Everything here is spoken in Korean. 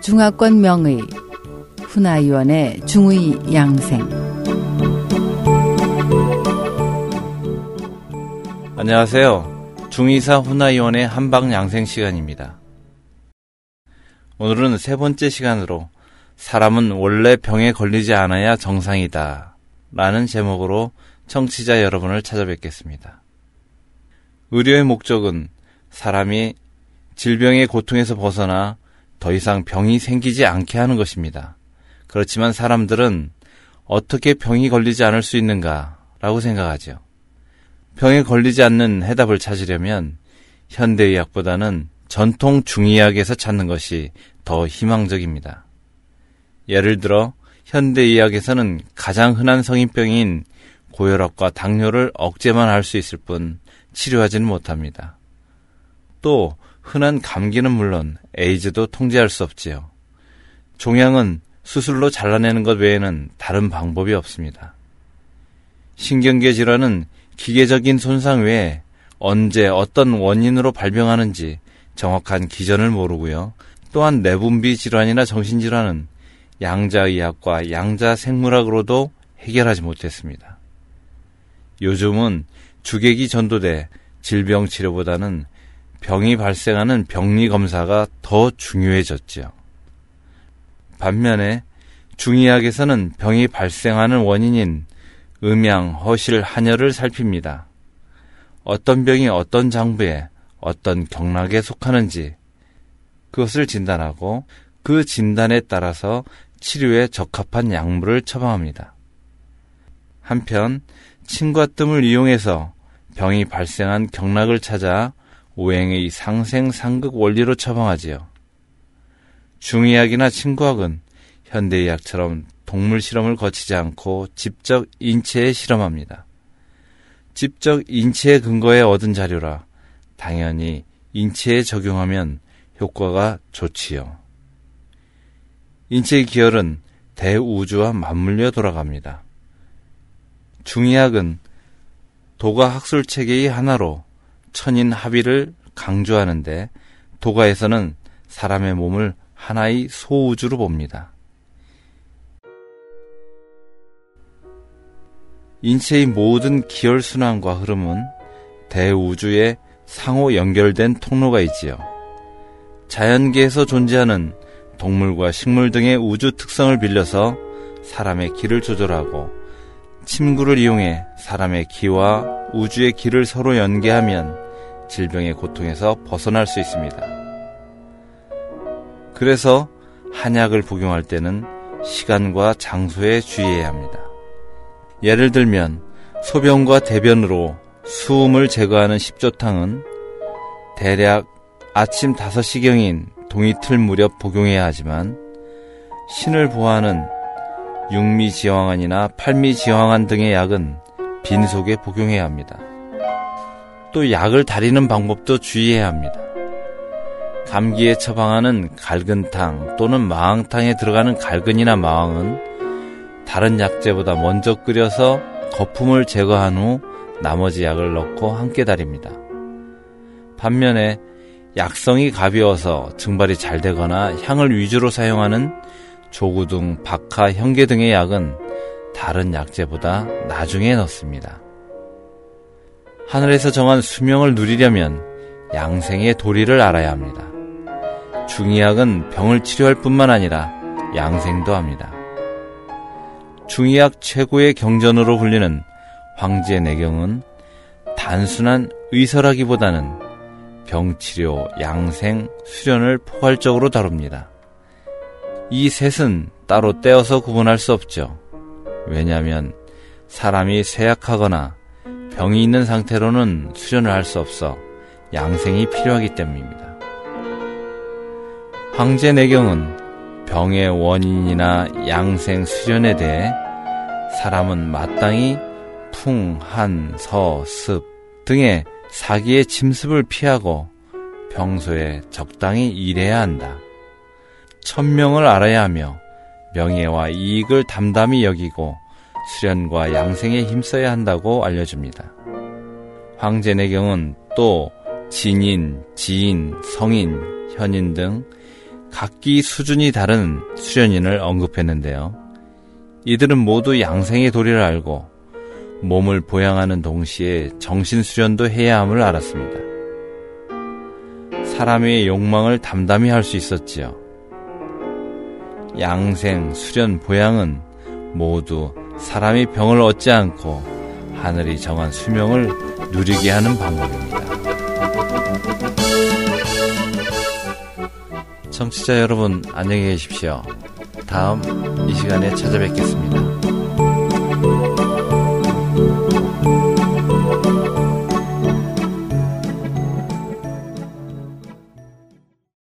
중화권 명의 훈아위원의 중의 양생 안녕하세요. 중의사 훈아위원의 한방 양생 시간입니다. 오늘은 세 번째 시간으로 사람은 원래 병에 걸리지 않아야 정상이다 라는 제목으로 청취자 여러분을 찾아뵙겠습니다. 의료의 목적은 사람이 질병의 고통에서 벗어나 더 이상 병이 생기지 않게 하는 것입니다. 그렇지만 사람들은 어떻게 병이 걸리지 않을 수 있는가 라고 생각하죠. 병에 걸리지 않는 해답을 찾으려면 현대의학보다는 전통 중의학에서 찾는 것이 더 희망적입니다. 예를 들어 현대의학에서는 가장 흔한 성인병인 고혈압과 당뇨를 억제만 할 수 있을 뿐 치료하지는 못합니다. 또 흔한 감기는 물론 에이즈도 통제할 수 없지요. 종양은 수술로 잘라내는 것 외에는 다른 방법이 없습니다. 신경계 질환은 기계적인 손상 외에 언제 어떤 원인으로 발병하는지 정확한 기전을 모르고요. 또한 내분비 질환이나 정신질환은 양자의학과 양자생물학으로도 해결하지 못했습니다. 요즘은 주객이 전도돼 질병 치료보다는 병이 발생하는 병리 검사가 더 중요해졌지요. 반면에 중의학에서는 병이 발생하는 원인인 음양, 허실, 한혈을 살핍니다. 어떤 병이 어떤 장부에 어떤 경락에 속하는지 그것을 진단하고 그 진단에 따라서 치료에 적합한 약물을 처방합니다. 한편 침과 뜸을 이용해서 병이 발생한 경락을 찾아 오행의 상생상극 원리로 처방하지요. 중의학이나 침과학은 현대의학처럼 동물 실험을 거치지 않고 직접 인체에 실험합니다. 직접 인체의 근거에 얻은 자료라 당연히 인체에 적용하면 효과가 좋지요. 인체의 기혈은 대우주와 맞물려 돌아갑니다. 중의학은 도가 학술 체계의 하나로 천인 합의를 강조하는데 도가에서는 사람의 몸을 하나의 소우주로 봅니다. 인체의 모든 기혈 순환과 흐름은 대우주에 상호 연결된 통로가 있지요. 자연계에서 존재하는 동물과 식물 등의 우주 특성을 빌려서 사람의 기를 조절하고 침구를 이용해 사람의 기와 우주의 기를 서로 연계하면 질병의 고통에서 벗어날 수 있습니다. 그래서 한약을 복용할 때는 시간과 장소에 주의해야 합니다. 예를 들면 소변과 대변으로 수음을 제거하는 십조탕은 대략 아침 5시경인 동이 틀 무렵 복용해야 하지만 신을 보호하는 육미지황환이나 팔미지황환 등의 약은 빈속에 복용해야 합니다. 또 약을 다리는 방법도 주의해야 합니다. 감기에 처방하는 갈근탕 또는 마왕탕에 들어가는 갈근이나 마왕은 다른 약재보다 먼저 끓여서 거품을 제거한 후 나머지 약을 넣고 함께 다립니다. 반면에 약성이 가벼워서 증발이 잘 되거나 향을 위주로 사용하는 조구등, 박하, 현계 등의 약은 다른 약재보다 나중에 넣습니다. 하늘에서 정한 수명을 누리려면 양생의 도리를 알아야 합니다. 중의학은 병을 치료할 뿐만 아니라 양생도 합니다. 중의학 최고의 경전으로 불리는 황제 내경은 단순한 의설하기보다는 병치료, 양생, 수련을 포괄적으로 다룹니다. 이 셋은 따로 떼어서 구분할 수 없죠. 왜냐하면 사람이 쇠약하거나 병이 있는 상태로는 수련을 할 수 없어 양생이 필요하기 때문입니다. 황제 내경은 병의 원인이나 양생 수련에 대해 사람은 마땅히 풍, 한, 서, 습 등의 사기의 침습을 피하고 평소에 적당히 일해야 한다. 천명을 알아야 하며 명예와 이익을 담담히 여기고 수련과 양생에 힘써야 한다고 알려줍니다. 황제내경은 또 진인, 지인, 성인, 현인 등 각기 수준이 다른 수련인을 언급했는데요. 이들은 모두 양생의 도리를 알고 몸을 보양하는 동시에 정신 수련도 해야 함을 알았습니다. 사람의 욕망을 담담히 할 수 있었지요. 양생, 수련, 보양은 모두 사람이 병을 얻지 않고 하늘이 정한 수명을 누리게 하는 방법입니다. 청취자 여러분, 안녕히 계십시오. 다음 이 시간에 찾아뵙겠습니다.